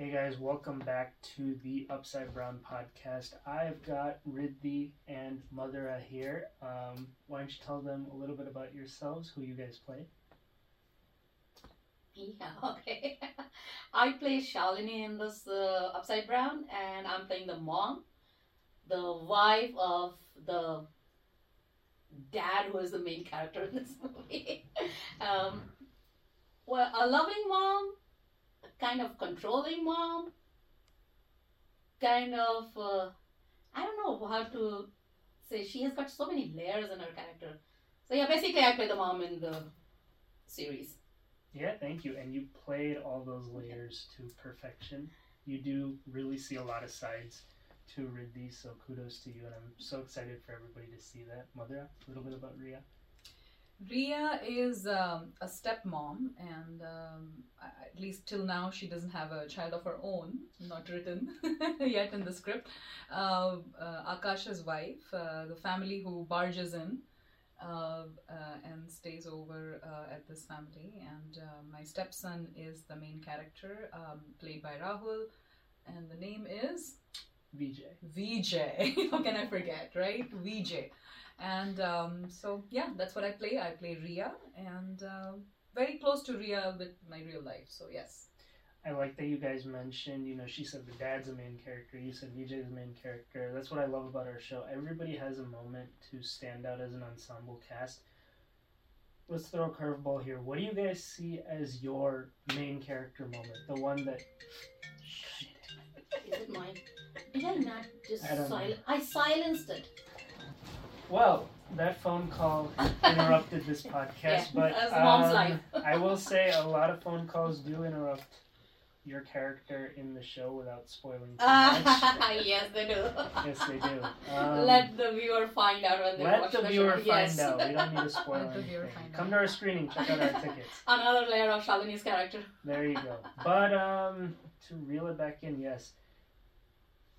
Hey guys, welcome back to the Upside Brown podcast. I've got Riddhi and Madhura here. Um, why don't you tell them a little bit about yourselves, who you guys play? Yeah, okay. I play Shalini in this uh, Upside Brown, and I'm playing the mom, the wife of the dad who is the main character in this movie. um, well, a loving mom, kind of controlling mom, kind of, uh, I don't know how to say, she has got so many layers in her character. So, yeah, basically, I play the mom in the series. Yeah, thank you. And you played all those layers to perfection. You do really see a lot of sides to Riddhi, so kudos to you. And I'm so excited for everybody to see that. Mother, a little bit about Ria. Ria is um, a stepmom, and um, at least till now, she doesn't have a child of her own, not written yet in the script. Uh, uh, wife, uh, the family who barges in uh, uh, and stays over uh, at this family. And my stepson is the main character, um, played by Rahul, and the name is Vijay. VJ. How can I forget, right? VJ. And um, so, yeah, that's what I play. I play Ria, and uh, very close to Ria with my real life. So, yes. I like that you guys mentioned, you know, she said the dad's a main character, you said Vijay's the main character. That's what I love about our show. Everybody has a moment to stand out as an ensemble cast. Let's throw a curveball here. What do you guys see as your main character moment? The one that. Is it mine? Did I not just silence? I silenced it. Well, that phone call interrupted this podcast, yeah, but um, I will say a lot of phone calls do interrupt your character in the show without spoiling too much. yes, they do. yes, they do. Um, let the viewer find out when they let watch the, the viewer show. find yes. out. We don't need to spoil let anything. Come to our screening. Check out our tickets. Another layer of Shalini's character. There you go. But um, to reel it back in, yes,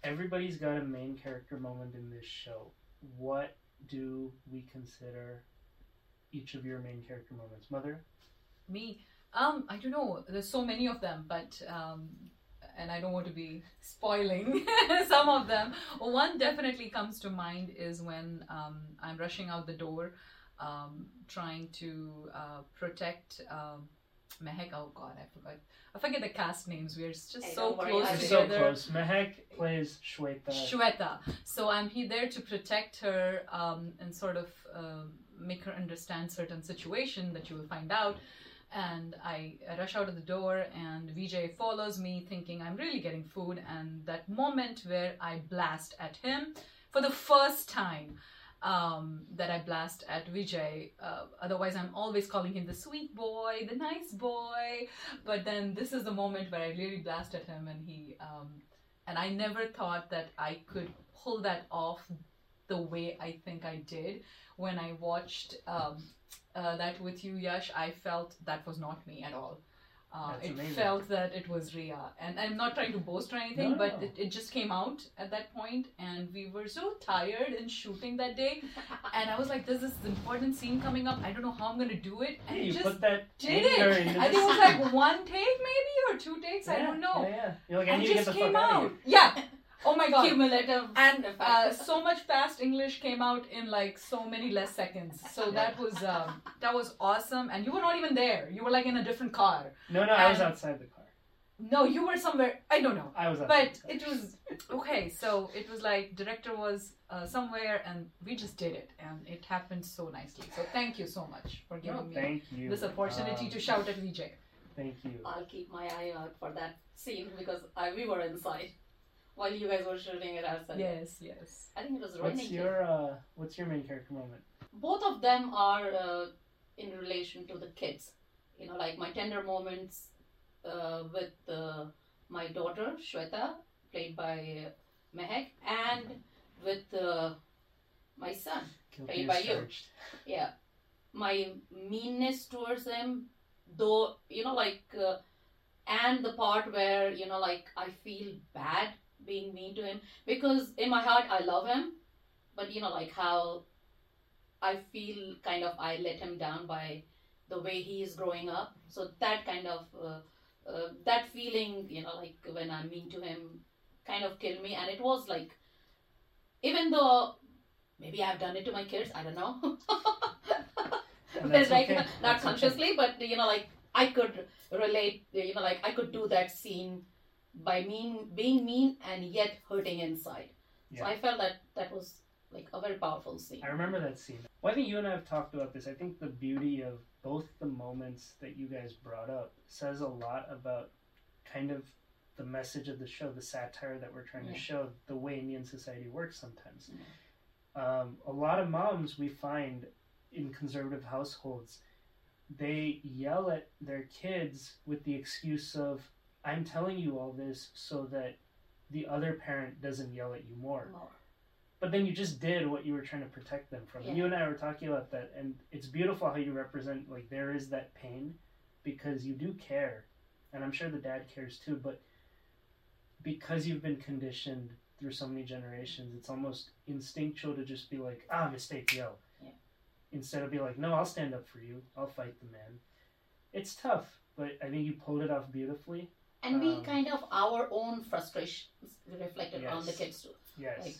everybody's got a main character moment in this show. What do we consider each of your main character moments? Mother? Me? Um, I don't know. There's so many of them, but um, and I don't want to be spoiling some of them. One definitely comes to mind is when um, I'm rushing out the door, um, trying to uh, protect. Um, Mehek, oh god, I forgot. I forget the cast names. We're just hey, so close We're together. So close. Mehek plays Shweta. Shweta. So I'm here there to protect her um, and sort of uh, make her understand certain situation that you will find out and I rush out of the door and Vijay follows me thinking I'm really getting food and that moment where I blast at him for the first time um, that I blast at Vijay. Uh, otherwise, I'm always calling him the sweet boy, the nice boy. But then this is the moment where I really blast at him, and he um, and I never thought that I could pull that off the way I think I did when I watched um, uh, that with you, Yash, I felt that was not me at all. Uh, it amazing. felt that it was Ria. And I'm not trying to boast or anything, no, but It, it just came out at that point, and we were so tired in shooting that day. and I was like, there's this important scene coming up. I don't know how I'm going to do it. And yeah, you just put that did it. I think it was like one take, maybe, or two takes. Yeah, I don't know. Yeah, yeah. You're like, I need to get just the came fuck out. out. Yeah. Oh my god. Cumulative. And uh, so much fast English came out in like so many less seconds. So that was um, that was awesome. And you were not even there. You were like in a different car. No, no, and I was outside the car. No, you were somewhere. I don't know. I was But it was okay. So it was like director was uh, somewhere, and we just did it, and it happened so nicely. So thank you so much for giving no, me you. this opportunity um, to shout at Vijay. Thank you. I'll keep my eye out for that scene because I, we were inside while you guys were shooting it outside. Yes, yes. I think it was raining. What's your uh, What's your main character moment? Both of them are uh, in relation to the kids. You know, like my tender moments uh, with uh, my daughter Shweta, played by Mehek, and with uh, my son, Guilty played by charged. you. Yeah, my meanness towards him, though you know, like, uh, and the part where you know, like, I feel bad being mean to him because in my heart I love him, but you know, like how I feel kind of I let him down by the way he is growing up. So that kind of uh, uh, that feeling, you know, like when I'm mean to him, kind of killed me. And it was like, even though maybe I've done it to my kids, I don't know. That's like okay. not That's okay. consciously, but you know, like I could relate. You know, like I could do that scene by mean being mean and yet hurting inside. Yeah. So I felt that that was like a very powerful scene. I remember that scene. Well, I think you and I have talked about this. I think the beauty of both the moments that you guys brought up says a lot about kind of the message of the show, the satire that we're trying Yeah. to show, the way Indian society works sometimes. Um, a lot of moms we find in conservative households, they yell at their kids with the excuse of, I'm telling you all this so that the other parent doesn't yell at you more More. but then you just did what you were trying to protect them from. Yeah. You and I were talking about that, and it's beautiful how you represent like there is that pain because you do care, and I'm sure the dad cares too. But because you've been conditioned through so many generations, it's almost instinctual to just be like, ah, mistake, yell. Yeah. Instead of be like, no, I'll stand up for you. I'll fight the man. It's tough, but I think you pulled it off beautifully. And we Um, kind of our own frustrations reflected on the kids too. Yes. Like,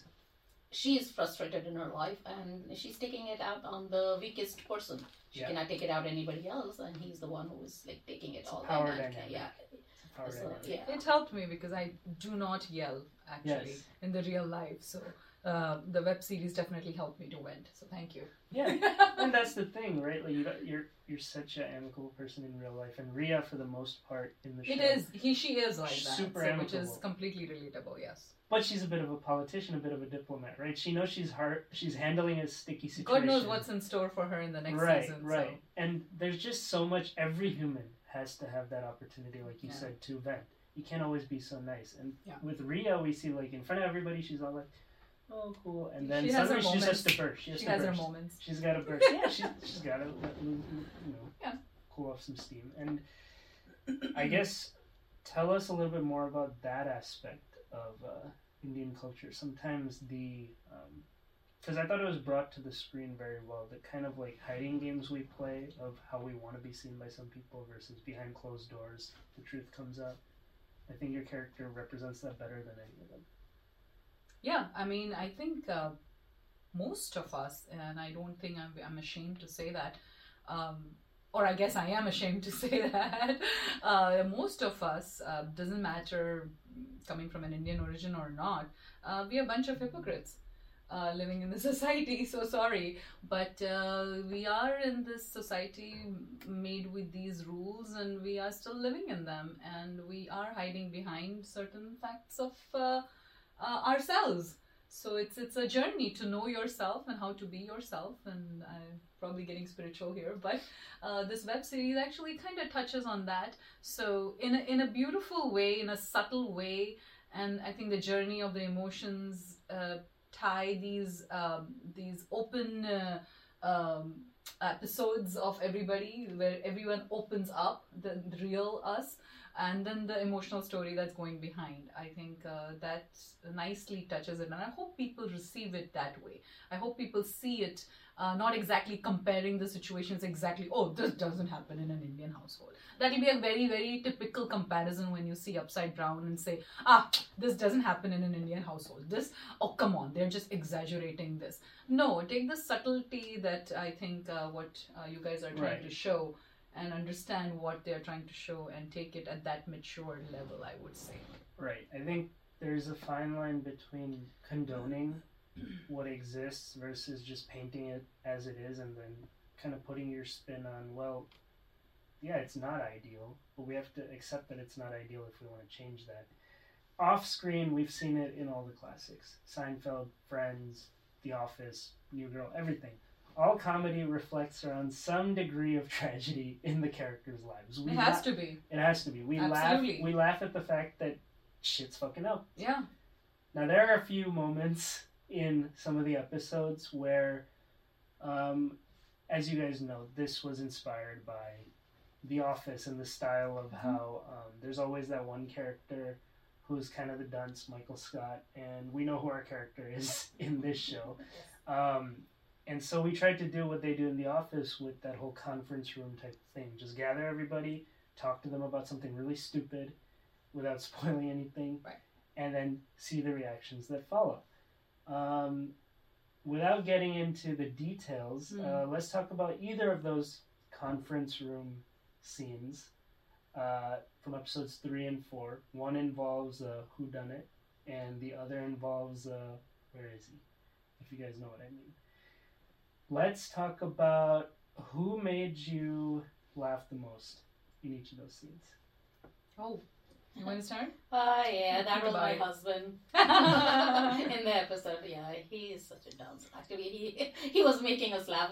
She is frustrated in her life, and she's taking it out on the weakest person. She Yeah. cannot take it out on anybody else, and he's the one who is like taking it It's all. power and. Yeah. It's power So, dynamic. yeah. It helped me because I do not yell actually Yes. in the real life. So uh, the web series definitely helped me to vent. So thank you. Yeah. and that's the thing, right? Like you got, you're you're such an amicable person in real life, and Ria, for the most part, in the show, It is he she is like that, Super so, which is completely relatable. Yes. But she's a bit of a politician, a bit of a diplomat, right? She knows she's hard. She's handling a sticky situation. God knows what's in store for her in the next right, season. right. right. And there's just so much. Every human has to have that opportunity, like you Yeah. said, to vent. You can't always be so nice. And Yeah. with Ria, we see like in front of everybody, she's all like, "Oh, cool," and then She has suddenly she just has to burst. She has she to has her burst. moments. She's got to burst. Yeah, she's, she's got to let loo- you know, Yeah. cool off some steam. And I guess tell us a little bit more about that aspect of uh, Indian culture. Sometimes the because I thought it was brought to the screen very well. The kind of like hiding games we play of how we want to be seen by some people versus behind closed doors, the truth comes out. I think your character represents that better than any of them. Yeah, I mean, I think uh, most of us, and I don't think I'm, I'm ashamed to say that, um, or I guess I am ashamed to say that, uh, most of us, uh, doesn't matter coming from an Indian origin or not, uh, we are a bunch of hypocrites. Uh, living in the society, so sorry, but uh, we are in this society made with these rules, and we are still living in them, and we are hiding behind certain facts of uh, ourselves. So it's it's a journey to know yourself and how to be yourself. And I'm probably getting spiritual here, but uh, this web series actually kind of touches on that. So in a, in a beautiful way, in a subtle way, and I think the journey of the emotions uh, tie these um, these open. Uh, um, episodes of everybody where everyone opens up the, the real us and then the emotional story that's going behind. I think uh, that nicely touches it, and I hope people receive it that way. I hope people see it, uh, not exactly comparing the situations exactly. Oh, this doesn't happen in an Indian household. That will be a very, very typical comparison when you see Upside Brown and say, ah, this doesn't happen in an Indian household. This, oh, come on, they're just exaggerating this. No, take the subtlety that I think uh, what uh, you guys are trying Right. to show and understand what they're trying to show and take it at that mature level, I would say. Right. I think there's a fine line between condoning what exists versus just painting it as it is and then kind of putting your spin on, well, yeah, it's not ideal, but we have to accept that it's not ideal if we want to change that. Off screen, we've seen it in all the classics Seinfeld, Friends, The Office, New Girl, everything. All comedy reflects around some degree of tragedy in the characters' lives. It has to be. It has to be. We Absolutely. laugh. We laugh at the fact that shit's fucking up. Yeah. Now there are a few moments in some of the episodes where, um, as you guys know, this was inspired by The Office and the style of how um, there's always that one character who's kind of the dunce, Michael Scott, and we know who our character is in this show. Um, and so we tried to do what they do in The Office with that whole conference room type thing. Just gather everybody, talk to them about something really stupid without spoiling anything, Right. and then see the reactions that follow. Um, without getting into the details, Hmm. uh, let's talk about either of those conference room scenes uh, from episodes three and four. One involves who done it, and the other involves uh, where is he? If you guys know what I mean. Let's talk about who made you laugh the most in each of those scenes. Oh, you want to start? Oh yeah, that was my it. husband in the episode. Yeah, he is such a dunce. Actually, he he was making us laugh.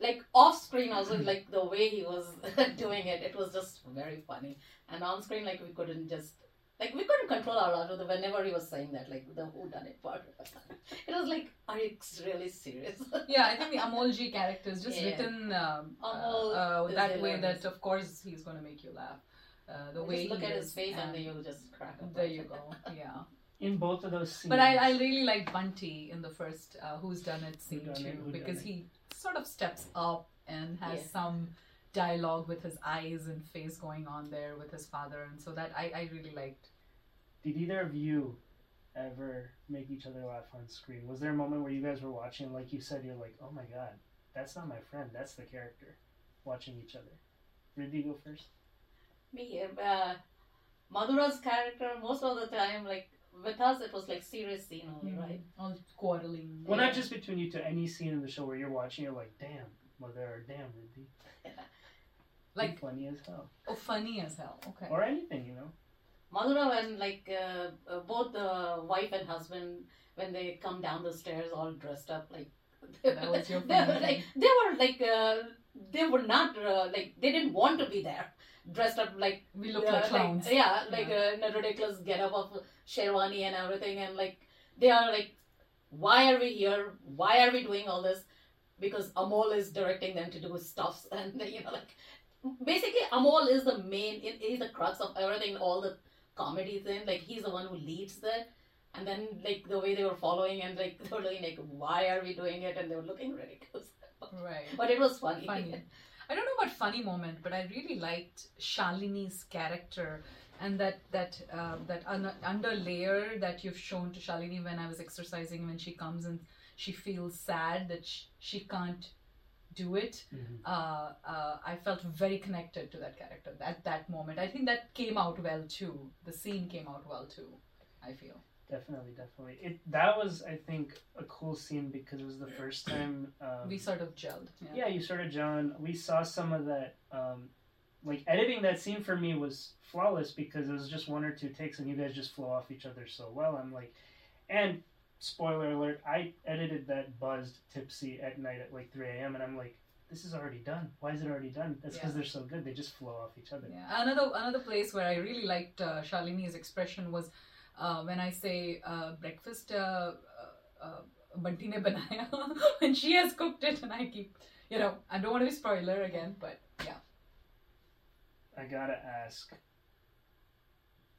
Like off screen, also mm-hmm. like the way he was doing it, it was just very funny. And on screen, like we couldn't just like we couldn't control our laughter whenever he was saying that, like the who done it part. It was like, are you really serious? yeah, I think the Amolji character is just Yeah. written um, uh, Amol uh, is that way that, of course, he's going to make you laugh. Uh, the You way just look he at is, his face and and then you'll just crack up. there you go. Yeah, In both of those scenes. but I, I really like Bunty in the first uh, Who's Done It scene Whodunit, too Whodunit. because he sort of steps up and has Yeah. some dialogue with his eyes and face going on there with his father, and so that I, I really liked. Did either of you ever make each other laugh on screen? Was there a moment where you guys were watching, like you said, you're like, oh my god, that's not my friend, that's the character, watching each other? Did you go first? Me, uh, Madhura's character, most of the time, like with us, it was like serious scene only, right? All quarreling. Well, Yeah. not just between you two, any scene in the show where you're watching, you're like, damn, mother, or damn, Riddhi. Like- funny as hell. Oh, funny as hell. Okay. Or anything, you know? Madhura, when like uh, uh, both the wife and husband, when they come down the stairs all dressed up, like That was your they were like they were like uh, they were not uh, like they didn't want to be there, dressed up like We look uh, like clowns. yeah, like Uh, in a ridiculous getup of sherwani and everything, and like they are like, why are we here? Why are we doing all this? Because Amol is directing them to do stuffs, and you know, like basically Amol is the main. He's the crux of everything. All the comedy thing, like he's the one who leads that. And then like the way they were following, and like they were looking like, why are we doing it? And they were looking ridiculous. Right. But it was funny. funny. I don't know about funny moment, but I really liked Shalini's character and that that uh, that un- under layer that you've shown to Shalini when I was exercising when she comes and she feels sad that sh- she can't do it. Uh, uh, I felt very connected to that character at that moment. I think that came out well too. The scene came out well too. I feel. Definitely, definitely. It That was, I think, a cool scene because it was the first time. Um, We sort of gelled. Yeah. yeah, you sort of, John. We saw some of that. Um, like editing that scene for me was flawless because it was just one or two takes, and you guys just flow off each other so well. I'm like, and spoiler alert, I edited that buzzed tipsy at night at like 3 a.m. and I'm like, this is already done. Why is it already done? That's because Yeah. they're so good. They just flow off each other. Yeah. Another another place where I really liked uh, Shalini's expression was uh, when I say uh, breakfast. Uh, uh, uh, ne banaya when she has cooked it, and I keep, you know, I don't want to be spoiler again, but yeah. I gotta ask,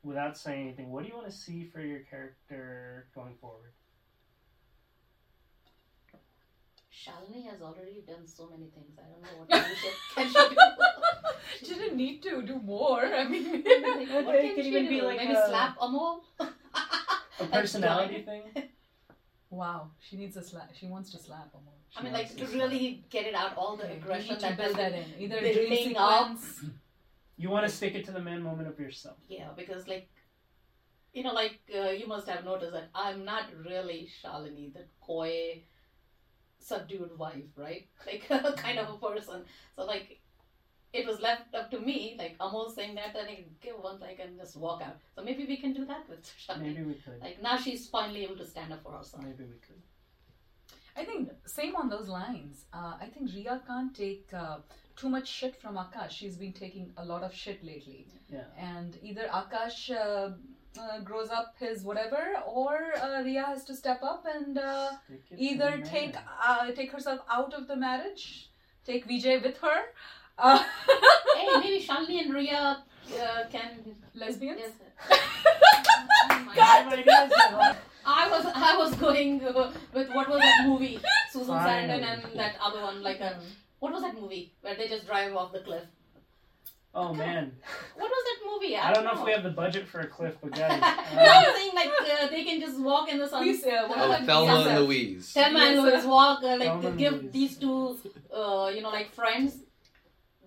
without saying anything, what do you want to see for your character going forward? Shalini has already done so many things. I don't know what can she, can she do. She didn't need to do more. I mean, Like, Well, what it can she even do? be like Maybe a- slap Amol? A personality thing? wow, she needs a slap. She wants to slap him. I mean, like to really get it out, all the Okay, we aggression need to that build that in. Either a building dream up. You want to stick it to the man moment of yourself. Yeah, because like, you know, like uh, you must have noticed that I'm not really Shalini, the coy, subdued wife, right? Like kind of a person. So like, it was left up to me. Like Amol saying that, and I give one like and just walk out. So maybe we can do that with Shalini. Maybe we could. Like now she's finally able to stand up for herself. Maybe we could. I think same on those lines. Uh, I think Ria can't take uh, too much shit from Akash. She's been taking a lot of shit lately, Yeah. and either Akash uh, uh, grows up his whatever, or uh, Ria has to step up and uh, Stick it to either take uh, take herself out of the marriage, take Vijay with her. Uh, hey, maybe Shalini and Ria uh, can. lesbians. Yes. God, my ideas are like- I was I was going uh, with what was that movie? Susan Sarandon and that other one, like a what was that movie where they just drive off the cliff? Oh man, What was that movie? I don't know if we have the budget for a cliff, but guys, no, uh, I'm saying like uh, they can just walk in the sun. Please, uh, what uh, Oh, that Thelma and. Louise. Thelma and Louise walk, uh, like Thelma and give Louise. these two, uh, you know, like friends.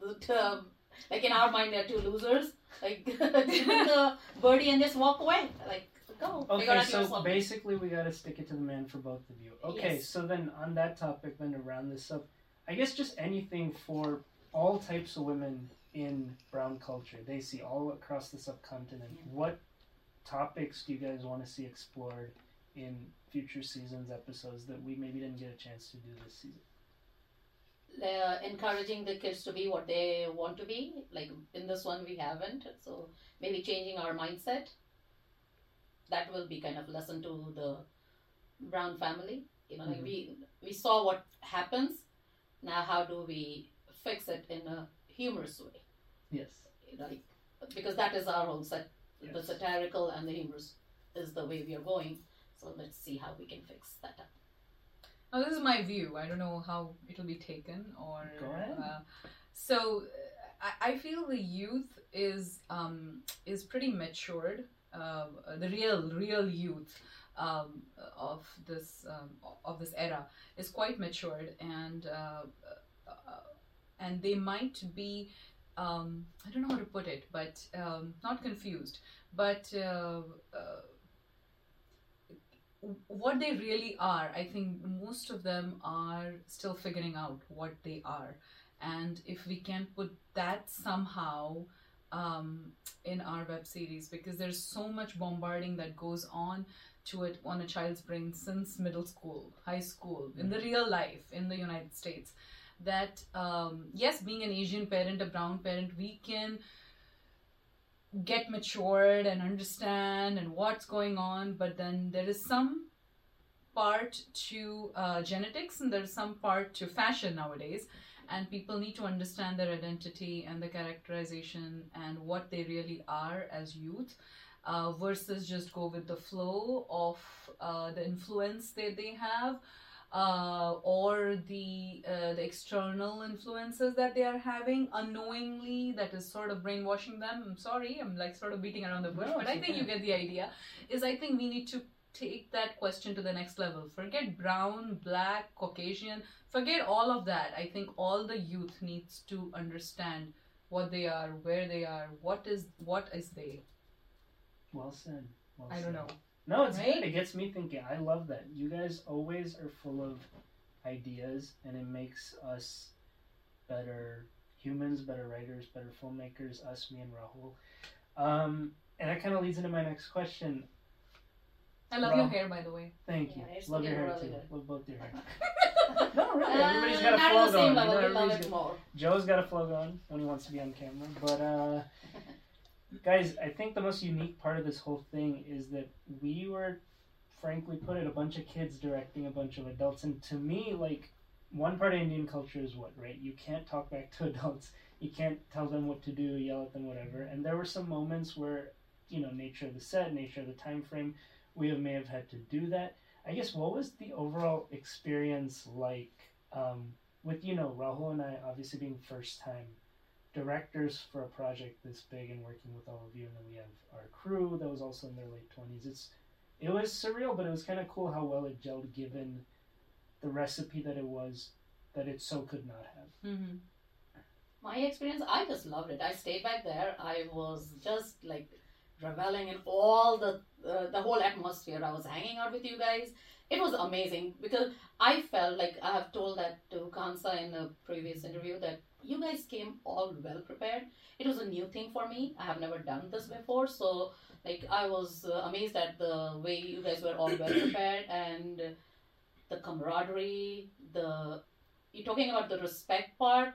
The, um, like in our mind, they're two losers. Like give the birdie and just walk away. Like go. okay, so basically we gotta stick it to the man for both of you. Okay, Yes. so then on that topic, then to round this up, I guess just anything for all types of women in brown culture. They see all across the subcontinent. Yeah. What topics do you guys want to see explored in future seasons episodes that we maybe didn't get a chance to do this season? uh, encouraging the kids to be what they want to be. Like in this one, we haven't. So maybe changing our mindset. That will be kind of lesson to the Brown family. You know, like Mhm. we we saw what happens. Now, how do we fix it in a humorous way? Yes. Like because that is our whole set. The satirical and the humorous is the way we are going. So let's see how we can fix that up. Now, this is my view. I don't know how it'll be taken or. Go ahead. Uh, so, uh, I, I feel the youth is um, is pretty matured. Uh, the real, real youth um, of this um, of this era is quite matured, and uh, uh, and they might be. Um, I don't know how to put it, but um, not confused, but uh, uh, what they really are, I think most of them are still figuring out what they are. And if we can put that somehow um, in our web series, because there's so much bombarding that goes on to it on a child's brain since middle school, high school, in the real life in the United States, that um, yes, being an Asian parent, a brown parent, we can get matured and understand and what's going on but then there is some part to uh, genetics and there's some part to fashion nowadays and people need to understand their identity and the characterization and what they really are as youth uh, versus just go with the flow of uh, the influence that they have uh, or the uh, the external influences that they are having unknowingly that is sort of brainwashing them. I'm sorry, I'm like sort of beating around the bush, No, but I think okay. you get the idea. Is I think we need to take that question to the next level. Forget brown, black, Caucasian. Forget all of that. I think all the youth needs to understand what they are, where they are, what is what is they. Well said. Well I said. don't know. No, it's Right? good. It gets me thinking. I love that. You guys always are full of ideas, and it makes us better humans, better writers, better filmmakers. Us, me, and Rahul. Um, and that kind of leads into my next question. I love Well- your hair, by the way. Thank you. Yeah, it's love your hair really too. good. Love both your hair. no, really. Everybody's got Uh, a flow at the going. same You know, we love everybody's it got- more. Joe's got a flow going when he wants to be on camera. But uh, guys, I think the most unique part of this whole thing is that we were, frankly put it, a bunch of kids directing a bunch of adults. And to me, like, one part of Indian culture is what, right? You can't talk back to adults. You can't tell them what to do, yell at them, whatever. And there were some moments where, you know, nature of the set, nature of the time frame, we may have had to do that. I guess what was the overall experience like um, with you know Rahul and I obviously being first time directors for a project this big and working with all of you, and then we have our crew that was also in their late twenties. It's it was surreal, but it was kind of cool how well it gelled given the recipe that it was that it so could not have. Mm-hmm. My experience, I just loved it. I stayed back there. I was just like reveling in all the uh, the whole atmosphere. I was hanging out with you guys. It was amazing because I felt like I have told that to Kansa in a previous interview that you guys came all well prepared. It was a new thing for me. I have never done this before, so like I was uh, amazed at the way you guys were all well prepared and the camaraderie. The you're talking about the respect part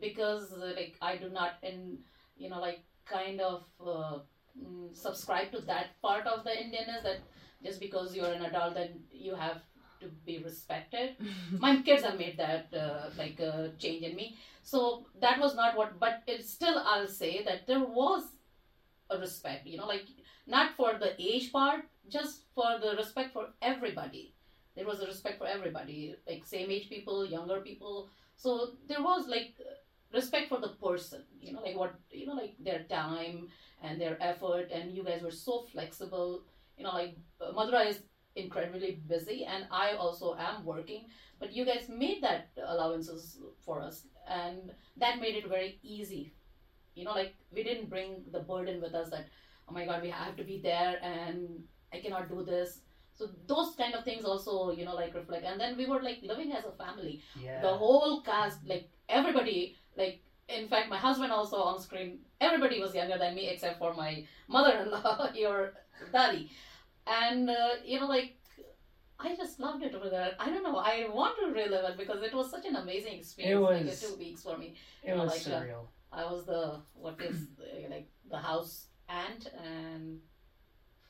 because uh, like I do not and you know like kind of uh, mm, subscribe to that part of the Indianness that just because you're an adult then you have to be respected. My kids have made that uh, like uh, change in me. So that was not what, but it's still I'll say that there was a respect. You know, like not for the age part, just for the respect for everybody. There was a respect for everybody, like same age people, younger people. So there was like respect for the person you know like what you know like their time and their effort and you guys were so flexible you know like uh, madhura is incredibly busy and i also am working. But you guys made that allowances for us and that made it very easy. You know like we didn't bring the burden with us that oh my god we have to be there and i cannot do this. So those kind of things also you know like reflect. And then we were like living as a family. Yeah. the whole cast like everybody like in fact my husband also on screen everybody was younger than me except for my mother-in-law your daddy and uh, you know like I just loved it over there. I don't know. I want to relive it because it was such an amazing experience. like was- the two weeks for me. it know, was like, uh, surreal. I was the what is uh, like the house aunt, and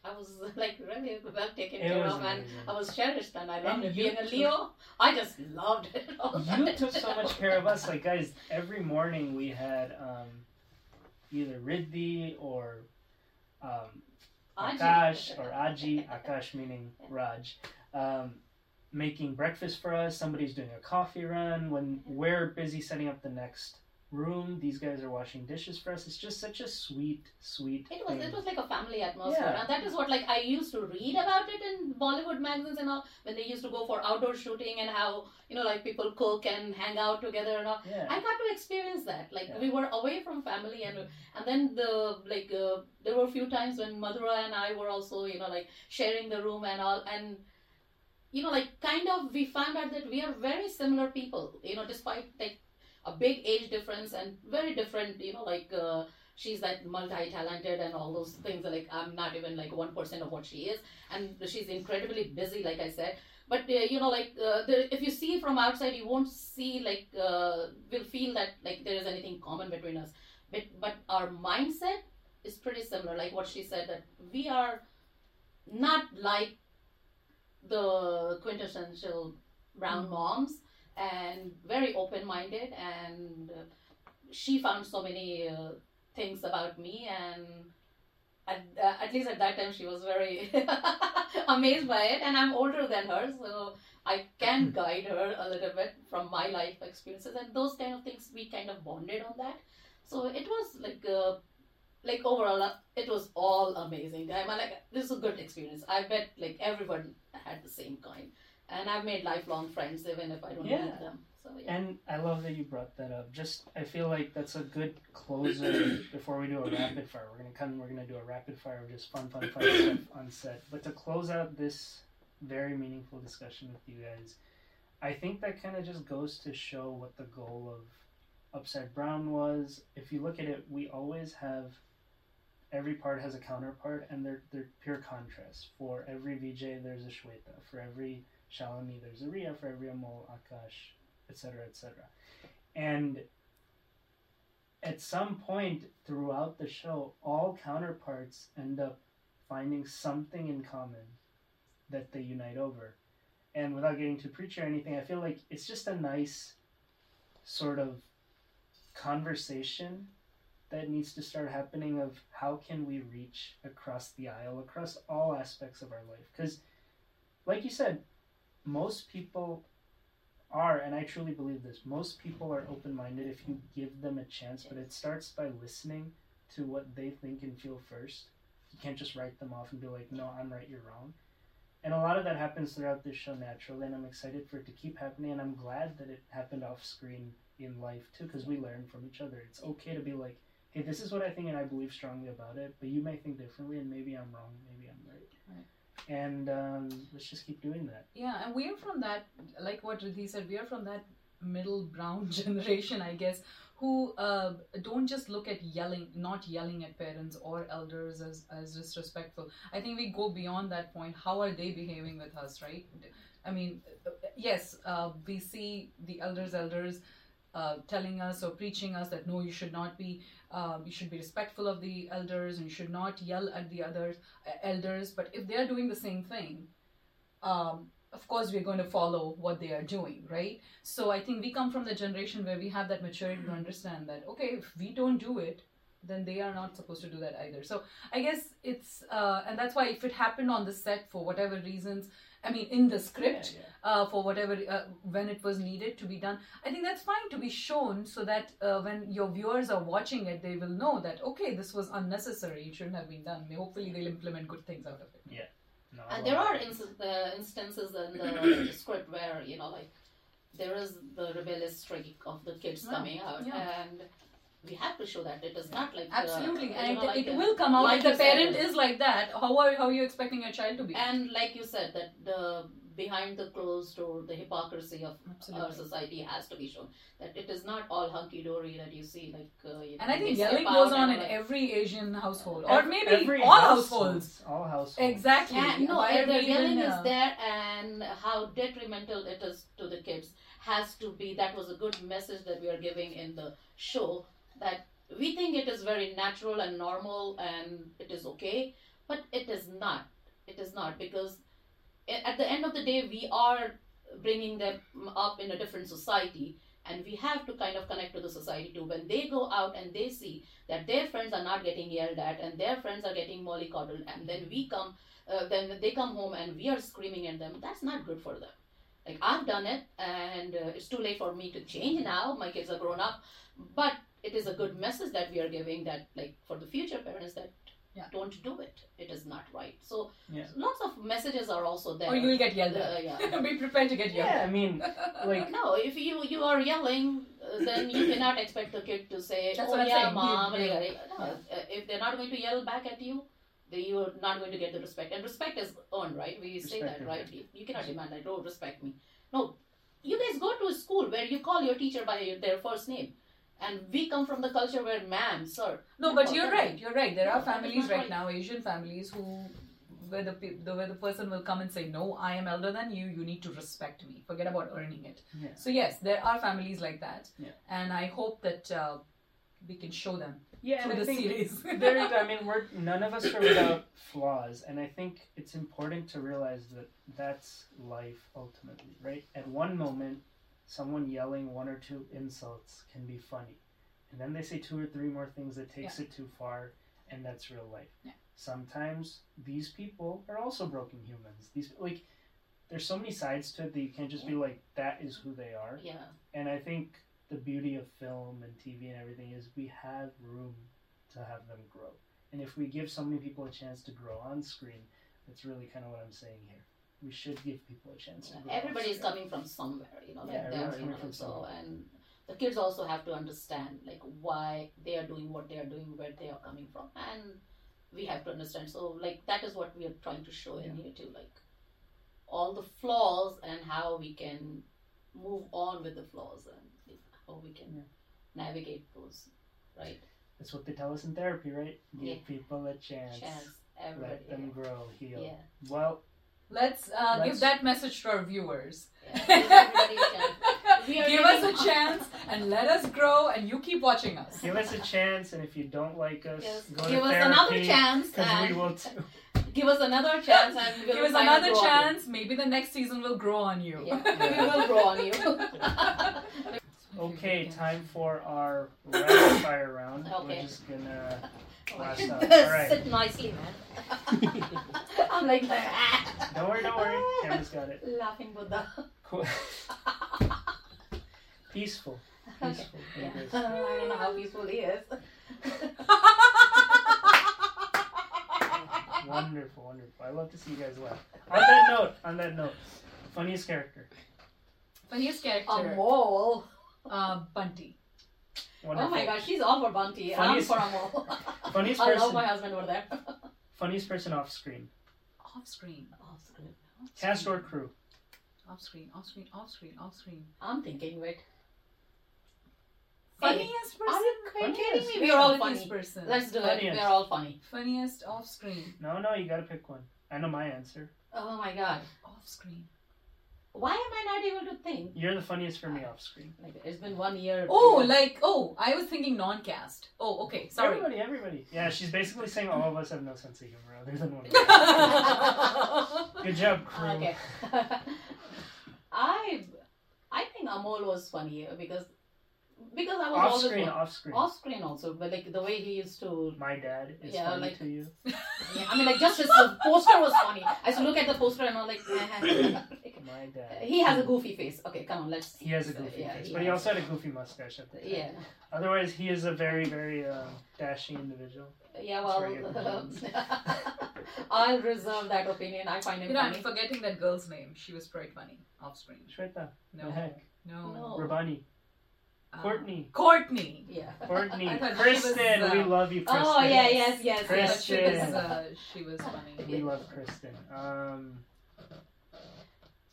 I was like really well taken It care of, and. I was cherished, and I And loved it. you Being a Leo, I just loved it. you took so much care of us. Like guys, every morning we had um, either Riddhi or um. Akash or Aji. Akash meaning Raj. Um, making breakfast for us. Somebody's doing a coffee run. When we're busy setting up the next room, these guys are washing dishes for us. It's just such a sweet, sweet. It was thing. it was like a family atmosphere, Yeah. and that is what like I used to read about it in Bollywood magazines and all when they used to go for outdoor shooting and how you know like people cook and hang out together and all. yeah. I got to experience that. Like Yeah. we were away from family, and and then the like uh, there were a few times when Madhura and I were also you know like sharing the room and all, and you know like kind of we found out that we are very similar people. You know, despite like a big age difference and very different. You know, like. Uh, She's like multi-talented and all those things. Like I'm not even like one percent of what she is, and she's incredibly busy, like I said but uh, you know like uh, the, if you see from outside you won't see like uh, will feel that like there is anything common between us but but our mindset is pretty similar like what she said that we are not like the quintessential brown moms and very open-minded and uh, she found so many uh, things about me and at, uh, at least at that time she was very amazed by it and i'm older than her so i can guide her a little bit from my life experiences and those kind of things we kind of bonded on that. So it was like uh, like overall uh, it was all amazing. I'm like this is a good experience. I bet like everyone had the same kind and i've made lifelong friends even if i don't Yeah. meet them so yeah And I love that you brought that up. Just I feel like that's a good closer before we do a rapid fire. We're gonna come. We're gonna do a rapid fire of just fun, fun, fun stuff on set. But to close out this very meaningful discussion with you guys, I think that kind of just goes to show what the goal of Upside Brown was. If you look at it, we always have every part has a counterpart, and they're they're pure contrast. For every VJ, there's a Shweta. For every Shalini, there's a Ria. For every Amol, Akash, etc., etc. And at some point throughout the show, all counterparts end up finding something in common that they unite over. And without getting too preachy or anything, I feel like it's just a nice sort of conversation that needs to start happening of how can we reach across the aisle, across all aspects of our life. Because, like you said, most people are, and I truly believe this, most people are open minded if you give them a chance, but it starts by listening to what they think and feel first. You can't just write them off and be like, no, I'm right, you're wrong. And a lot of that happens throughout this show naturally, and I'm excited for it to keep happening, and I'm glad that it happened off screen in life too, because we learn from each other. It's okay to be like, hey, this is what I think, and I believe strongly about it, but you may think differently, and maybe I'm wrong, maybe I'm right. Right. And um, let's just keep doing that. Yeah, and we're from that, like what Riddhi said, we are from that middle brown generation, I guess, who uh, don't just look at yelling, not yelling at parents or elders as, as disrespectful. I think we go beyond that point. How are they behaving with us, right? I mean, uh, yes, uh, we see the elders, elders. Uh, telling us or preaching us that no, you should not be, um, you should be respectful of the elders and you should not yell at the others, uh, elders. But if they are doing the same thing, um, of course we're going to follow what they are doing right so i think we come from the generation where we have that maturity to understand that okay if we don't do it then they are not supposed to do that either so i guess it's uh, and that's why if it happened on the set for whatever reasons I mean, in the script. Yeah, yeah. uh, for whatever uh, when it was needed to be done. I think that's fine to be shown so that uh, when your viewers are watching it, they will know that okay, this was unnecessary. It shouldn't have been done. Hopefully, they'll implement good things out of it. No, And there are ins- uh, instances in the script where you know, like there is the rebellious streak of the kids Yeah, coming out, yeah. and we have to show that it is not like Absolutely, uh, and it, like, it uh, will come out like if the you said, parent uh, is like that. How are how are you expecting your child to be? And like you said, that the behind the closed door, the hypocrisy of our society has to be shown. That it is not all hunky dory that you see, like uh, you And know, I think they yelling goes on in like- every Asian household, or maybe every all household, households. All households. Exactly. And no, Why and the we even, yelling uh, is there, and how detrimental it is to the kids has to be. That was a good message that we are giving in the show. That we think it is very natural and normal, and it is okay, but it is not. It is not because at the end of the day, we are bringing them up in a different society. And we have to kind of connect to the society too. When they go out and they see that their friends are not getting yelled at and their friends are getting mollycoddled, and then we come uh, then they come home and we are screaming at them that's not good for them like i've done it and uh, it's too late for me to change now my kids are grown up but it is a good message that we are giving that like for the future parents that Yeah. don't do it it is not right so Yeah. lots of messages are also there or you will get yelled Uh, yeah. Be prepared to get yelled Yeah, I mean, like no, if you you are yelling, uh, then you cannot expect the kid to say, That's "Oh yeah, saying. mom." You- like, like, no, uh, if they're not going to yell back at you, then you are not going to get the respect. And respect is earned, right? We say that, right? You, you cannot demand that. Oh, respect me. No, you guys go to a school where you call your teacher by their first name, and we come from the culture where, "Ma'am, sir." No, but you're right. You're right. There No, are families right right. now, Asian families, who where the, the where the person will come and say, "No, I am elder than you. You need to respect me. Forget about earning it." Yeah. So yes, there are families like that, Yeah. and I hope that uh, we can show them yeah, and through I the think series. there, I mean, we're none of us are without flaws, and I think it's important to realize that that's life ultimately, right? At one moment, someone yelling one or two insults can be funny, and then they say two or three more things that takes it too far, and that's real life. Yeah. Sometimes these people are also broken humans. These like, there's so many sides to it that you can't just be like that is who they are. Yeah. And I think the beauty of film and TV and everything is we have room to have them grow. And if we give so many people a chance to grow on screen, that's really kind of what I'm saying here. We should give people a chance to everybody is coming from somewhere you know like Yeah, they're you coming know, from so somewhere. and the kids also have to understand like why they are doing what they are doing where they are coming from and we have to understand so like that is what we are trying to show in here too like all the flaws and how we can move on with the flaws and how we can Yeah. navigate those right That's what they tell us in therapy, right? Give Yeah. people a chance. chance everybody Let them grow, heal. yeah, Well, Let's uh, Let's- give that message to our viewers. yeah. Give everybody a chance. We are give us a chance and let us grow, and you keep watching us. give us a chance, and if you don't like us, Yes. go give to us therapy. another chance Because we will too. give us another chance and we'll Give us another grow on you. chance. Maybe the next season will grow on you. Yeah, we will grow on you. Okay, time for our rapid fire round. Okay. We're just gonna blast off. All right. Sit nicely, man. I'm like, ah. Don't worry, don't worry. Camera's got it. laughing Buddha. Cool. Peaceful. Peaceful. Yeah. English. I don't know how peaceful he is. Wonderful, wonderful. I love to see you guys laugh. On that note, on that note, funniest character. Funniest character, Amol. uh, Bunty. Wonderful. Oh my gosh, she's all for Bunty. Funniest- I'm for Amol. Funniest I love my husband over there. Funniest person off screen. Off screen. Off screen. Cast or crew. Off screen. Off screen. Off screen. Off screen. I'm thinking, wait. Hey, Funniest Are person. you kidding Funniest. me? We're all Funniest funny. person. Let's do it. Funniest. We're all funny. Funniest off screen. No, no, you gotta pick one. I know my answer. Oh my god. Off screen. Why am I not able to think? You're the funniest for me off screen. Like it's been one year. Oh, like oh, I was thinking non-cast. Oh, okay. Sorry. Everybody, everybody. Yeah, she's basically saying all of us have no sense of humor other than one. Good job, crew. Okay. I I think Amol was funny because because I was Off always screen, off screen. off screen also, but like the way he used to. My dad is Yeah, funny like- to you. Yeah, I mean, like just his the poster was funny. I used to look at the poster and I'm like, My dad. he has a goofy face. Okay, come on, let's. He has a goofy yeah, face, he but he also had a goofy mustache at the time. Yeah, Otherwise, he is a very, very uh, dashing individual. yeah. Well, where you get the genes. I'll reserve that opinion. I find him You know, I'm funny. forgetting that girl's name. She was quite funny off screen. Shweta, No, the heck, no, No. Rabani, Uh, Courtney, Courtney. Yeah. Courtney, I thought she was, Kristen. uh, we love you, Kristen. Oh yeah, yes, yes, I thought yes. she was, Kristen. uh, she was funny. We love Kristen. Um.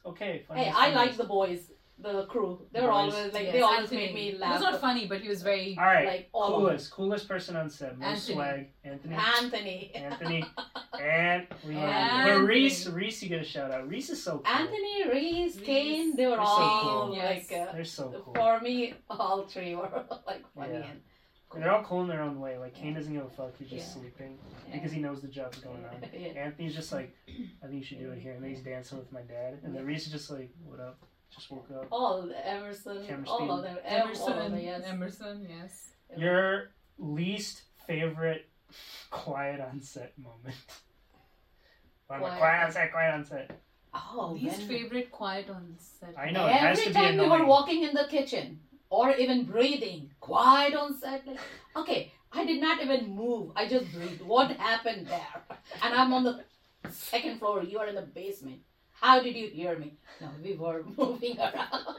Okay. Hey, funniest I like the boys, the crew. They were Boys. always like Yes, they always Anthony. made me He laugh. was not funny, but he was very. All right. Like all of coolest, coolest person on set. Most Anthony. swag. Anthony. Anthony. Anthony. And we love you. But Anthony. Reese, Reese, you get a shout out. Reese is so cool. Anthony, Reese, Reese. Kane, they were They're so all cool. Yes. like uh, They're so cool. for me, all three were like funny Yeah. and And They're all cool in their own way. Like Kane doesn't give a fuck. He's just Yeah. sleeping Yeah. because he knows the job's going on. Yeah. Anthony's just like, I think you should do it here. And then he's dancing with my dad. And then Reese is just like, what up? Just woke up. all Emerson, Chemistry. all of them, ev- all of Emerson, them, yes. Emerson, yes. Your least favorite quiet on set moment. I'm Quiet. quiet on set, quiet on set. Oh, Least when- favorite quiet on set. I know, it has Every to be time we were walking in the kitchen or even breathing, quiet on set. Like, okay, I did not even move. I just breathed. What happened there? And I'm on the second floor. You are in the basement. How did you hear me? No, we were moving around.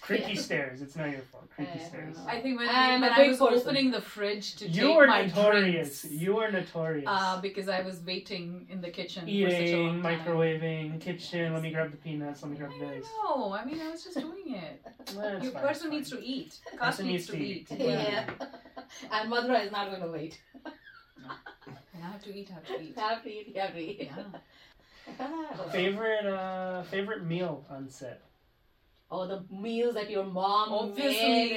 Creaky Yeah. stairs. It's not your fault. Creaky Uh, stairs. I think when, I'm when a I big was person. opening the fridge to You take were my notorious. drinks, You were notorious. uh, because I was waiting in the kitchen for such a Eating, long time. microwaving, kitchen. Let me grab the peanuts. Let me grab the I this. know. I mean, I was just doing it. Well, Your fine, person needs to eat. Person needs to eat. Yeah. and Madhura is not going to wait. And I have to eat. I have to eat. I Have to eat, have to eat. Yeah. Favorite uh favorite meal on set. Oh, the meals that your mom Obviously. made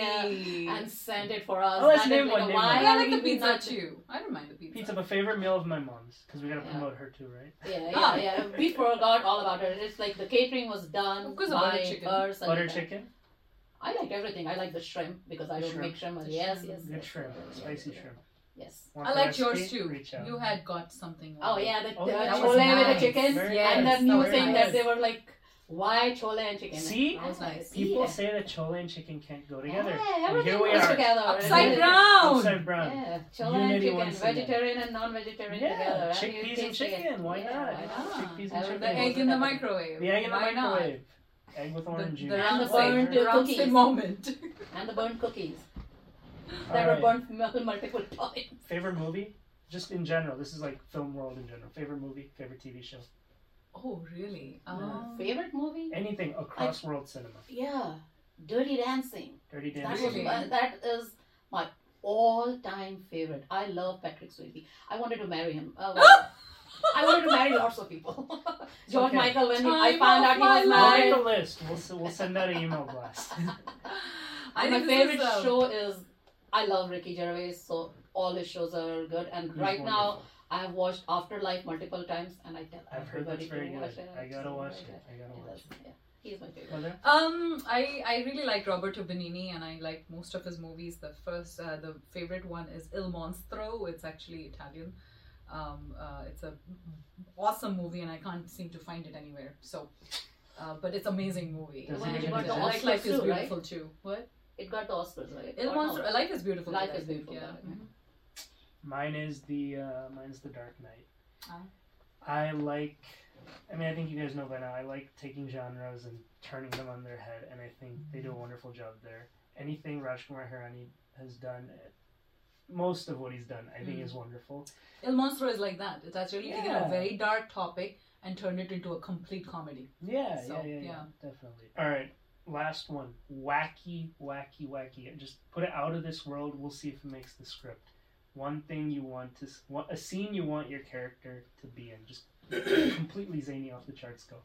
uh, and sent it for us. Oh, let's name one, name one. I like the pizza too. I don't mind the pizza. Pizza, but favorite meal of my mom's because we gotta Yeah. promote her too, right? Yeah, yeah, Ah. yeah. We forgot all about her. It's like the catering was done Of course, by butter chicken. her. so Butter like- chicken, I like everything. I like the shrimp because I The don't make shrimp. The Yes, yes. good yes, shrimp, spicy yes, shrimp. Yes. Want I the liked yours too. Reach. You had got something. Oh yeah, the Oh, uh, that chole was with the nice. chicken, Very and nice. that new That thing nice. that they were like, why chole and chicken? See? Nice. People Yeah. say that chole and chicken can't go together. Yeah, And everything here we goes are. together. Upside Yeah. down. Upside brown. Yeah, chole Unity and chicken, once vegetarian and non-vegetarian Yeah, together. and chickpeas and taste it. chicken, why Yeah, not? why not? Chickpeas and chicken. The egg in the microwave. The egg in the Why not? microwave. Egg with orange the juice. And round the thing, burnt the round cookies. thing moment. And the burnt cookies All that were right. burnt mul- multiple times. Favorite movie? Just in general. This is like film world in general. Favorite movie? Favorite TV show? oh, really? Um, Favorite movie? Anything across world cinema. Yeah, Dirty Dancing. Dirty That Dancing. was my, that is my all-time favorite. I love Patrick Swayze. I wanted to marry him. Uh, well, I wanted to marry lots of people. George okay. Michael, when he, I found out he my was We'll life. make a list. We'll, we'll send out an email blast. I my favorite is, um, show is I love Ricky Gervais, so all his shows are good. And He's right now. I have watched Afterlife multiple times, and I tell I've heard everybody that's very to good. watch it. I gotta watch it. I gotta It watch is, it. yeah. He's my favorite. Mother? Um, I I really like Roberto Benigni, and I like most of his movies. The first, uh, the favorite one is Il Monstro. It's actually Italian. Um, uh, it's a awesome movie, and I can't seem to find it anywhere. So, uh, but it's amazing movie. Does it And even I like Life is Oscars too, right? Beautiful too. What? It got the Oscars, right? Il Or no? Monstro. Life is beautiful. Life is Beautiful, Yeah. yeah. Mhm. Mine is the uh, mine's the Dark Knight. Ah. I like. I mean, I think you guys know by now. I like taking genres and turning them on their head, and I think they do a wonderful job there. Anything Rajkumar Hirani has done, most of what he's done, I think Mm. is wonderful. Il Monstro is like that. It's actually taken a very dark topic and turned it into a complete comedy. Yeah, So, yeah, yeah, yeah, yeah. definitely. All right, last one. Wacky, wacky, wacky. Just put it out of this world. We'll see if it makes the script. One thing you want to, what a scene you want your character to be in. Just completely zany off the charts. Go.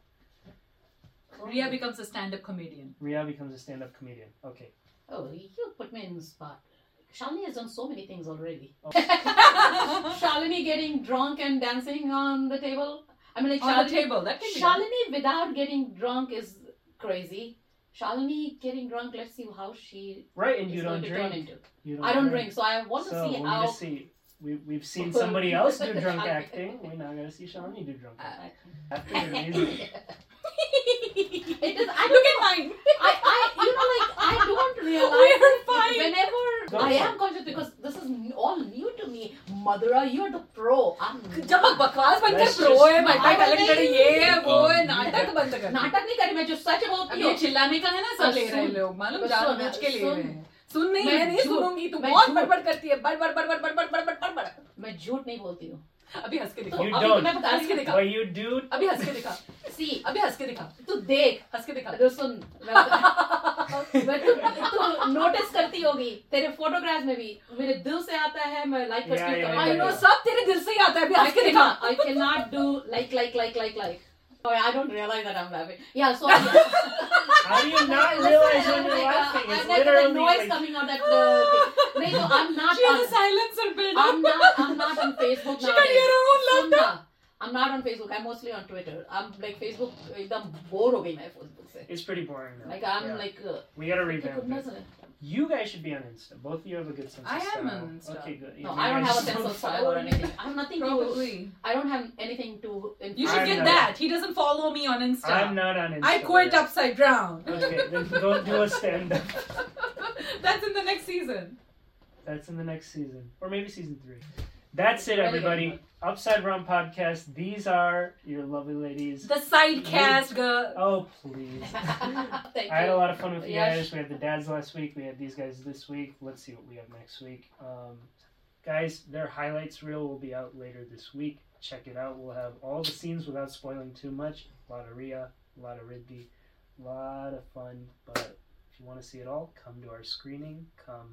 Ria becomes a stand-up comedian. Ria becomes a stand-up comedian. Okay. Oh, you put me in the spot. Shalini has done so many things already. Oh. Shalini getting drunk and dancing on the table. I mean, like On the table. That can be. Shalini without getting drunk is crazy. Shalini getting drunk. Let's see how she Right, and you going don't to drink. into. You I don't drink, so I want to so see how. see. We, we've seen somebody else do drunk acting. We're not gonna see Shalini do drunk uh, acting. After music. it is. I look at mine. I, I, you know, like I don't realize whenever I am conscious because this is all new to me. Mother, you are the pro. I'm जब बकवास बन के pro है तो talented कर ये है वो है नाटक बंद कर। नाटक नहीं करी मैं जो सच है। बोलती ये चिल्लाने का है ना सब ले रहे हैं लोग मालूम जानबूझ के ले रहे हैं। सुन नहीं मैं नहीं सुनूँगी तू बहुत बड़बड़ करती है बड़बड़ बड़बड़ बड़बड़ बड़बड़ बड़बड़। मैं झूठ नहीं बोलती हूँ। अभी हंस के तो दिखा You अभी don't. मैं बता हंस के दिखा But you do. अभी हंस के दिखा सी अभी हंस के दिखा तू देख हंस के दिखा जो सुन मैं मैं तू तू नोटिस करती होगी तेरे फोटोग्राफ्स में भी मेरे दिल से आता है मैं लाइक करती Yeah, हूँ yeah, आई yeah, नो करती सब तेरे दिल से ही आता है अभी हंस के दिखा I cannot do like, like, like, like, like. Oh, I don't realize that I'm laughing. Yeah, so How do you not realize when you're laughing? It's I'm like the literally noise like. coming out that uh, thing. No, so I'm not. she has a silencer build I'm not. I'm not on Facebook she can hear nowadays. her own laughter सुनना, I'm not on Facebook. I'm mostly on Twitter. I'm like Facebook. एकदम bore हो गई मैं Facebook से. It's pretty boring now. Like I'm Yeah. like. Uh, We gotta oh revamp goodness. it. You guys should be on Insta. Both of you have a good sense I of am style. on Insta. Okay, good. No, You I don't guys have a don't sense of style follow or me. anything. I have nothing to. probably I don't have anything to. you should I'm get not. that he doesn't follow me on Insta I'm not on Insta. I quit upside down Okay, then go do a stand up. that's in the next season That's in the next season. Or maybe season three. That's it, everybody. Upside Brown Podcast. These are your lovely ladies. the side cast girl Oh, please. Thank I had a lot of fun with you Yes. guys. We had the dads last week. We had these guys this week. Let's see what we have next week. Um, guys, their highlights reel will be out later this week. Check it out. We'll have all the scenes without spoiling too much. A lot of Rhea, a lot of Riddhi, a lot of fun. But if you want to see it all, come to our screening. Come.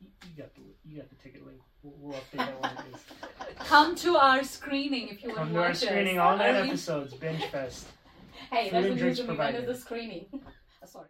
You, you got the you got the ticket link. We'll, we'll update that is. come to our screening if you want Come to to our watch screening. us. All nine episodes. Binge fest. Hey, Food that's and the drinks to me. When provided. is the screening? Oh, sorry.